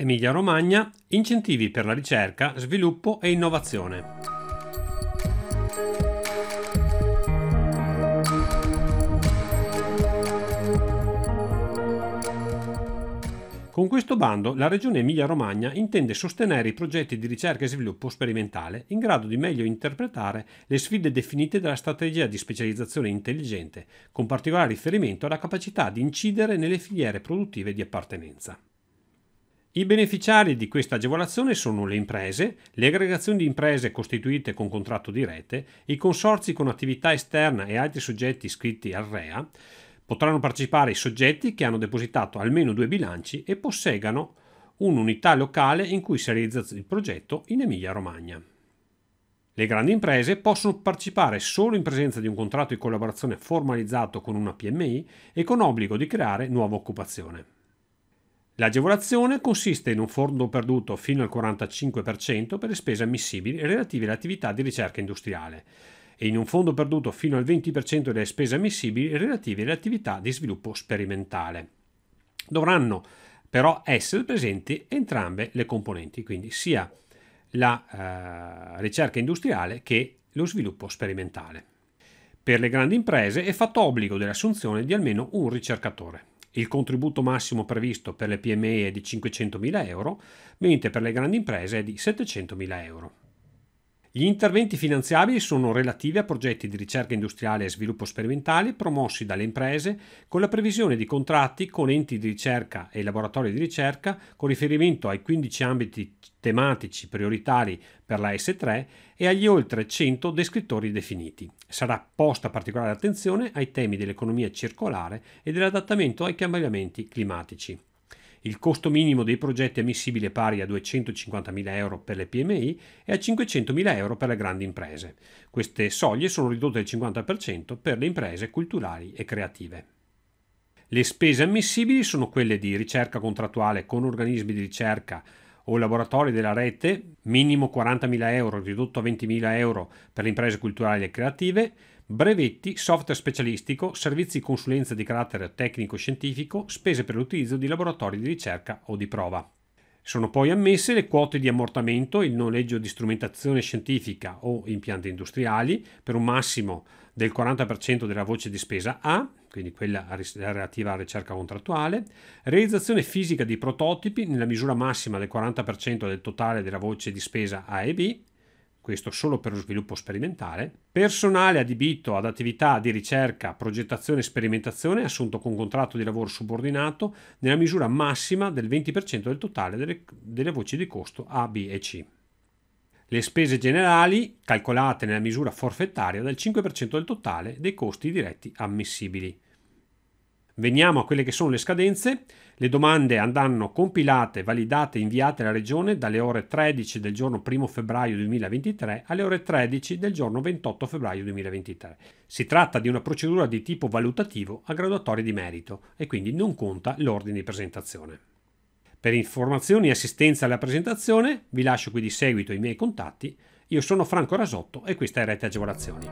Emilia Romagna, incentivi per la ricerca, sviluppo e innovazione. Con questo bando la Regione Emilia-Romagna intende sostenere i progetti di ricerca e sviluppo sperimentale in grado di meglio interpretare le sfide definite dalla strategia di specializzazione intelligente, con particolare riferimento alla capacità di incidere nelle filiere produttive di appartenenza. I beneficiari di questa agevolazione sono le imprese, le aggregazioni di imprese costituite con contratto di rete, i consorzi con attività esterna e altri soggetti iscritti al REA, Potranno partecipare i soggetti che hanno depositato almeno due bilanci e possegano un'unità locale in cui si realizza il progetto in Emilia-Romagna. Le grandi imprese possono partecipare solo in presenza di un contratto di collaborazione formalizzato con una PMI e con obbligo di creare nuova occupazione. L'agevolazione consiste in un fondo perduto fino al 45% per le spese ammissibili relative all'attività di ricerca industriale, e in un fondo perduto fino al 20% delle spese ammissibili relative alle attività di sviluppo sperimentale. Dovranno però essere presenti entrambe le componenti, quindi sia la eh, ricerca industriale che lo sviluppo sperimentale. Per le grandi imprese è fatto obbligo dell'assunzione di almeno un ricercatore. Il contributo massimo previsto per le PME è di 500.000 euro, mentre per le grandi imprese è di 700.000 euro. Gli interventi finanziabili sono relativi a progetti di ricerca industriale e sviluppo sperimentali promossi dalle imprese con la previsione di contratti con enti di ricerca e laboratori di ricerca con riferimento ai 15 ambiti tematici prioritari per la S3 e agli oltre 100 descrittori definiti. Sarà posta particolare attenzione ai temi dell'economia circolare e dell'adattamento ai cambiamenti climatici. Il costo minimo dei progetti ammissibili è pari a 250.000 euro per le PMI e a 500.000 euro per le grandi imprese. Queste soglie sono ridotte del 50% per le imprese culturali e creative. Le spese ammissibili sono quelle di ricerca contrattuale con organismi di ricerca o laboratori della rete, minimo 40.000 euro ridotto a 20.000 euro per le imprese culturali e creative, brevetti, software specialistico, servizi di consulenza di carattere tecnico-scientifico, spese per l'utilizzo di laboratori di ricerca o di prova. Sono poi ammesse le quote di ammortamento, il noleggio di strumentazione scientifica o impianti industriali per un massimo del 40% della voce di spesa A, quindi quella relativa alla ricerca contrattuale, realizzazione fisica di prototipi nella misura massima del 40% del totale della voce di spesa A e B, questo solo per lo sviluppo sperimentale, personale adibito ad attività di ricerca, progettazione e sperimentazione assunto con contratto di lavoro subordinato nella misura massima del 20% del totale delle, delle voci di costo A, B e C. Le spese generali calcolate nella misura forfettaria del 5% del totale dei costi diretti ammissibili. Veniamo a quelle che sono le scadenze. Le domande andranno compilate, validate e inviate alla Regione dalle ore 13 del giorno 1 febbraio 2023 alle ore 13 del giorno 28 febbraio 2023. Si tratta di una procedura di tipo valutativo a graduatoria di merito e quindi non conta l'ordine di presentazione. Per informazioni e assistenza alla presentazione vi lascio qui di seguito i miei contatti. Io sono Franco Rasotto e questa è Rete Agevolazioni.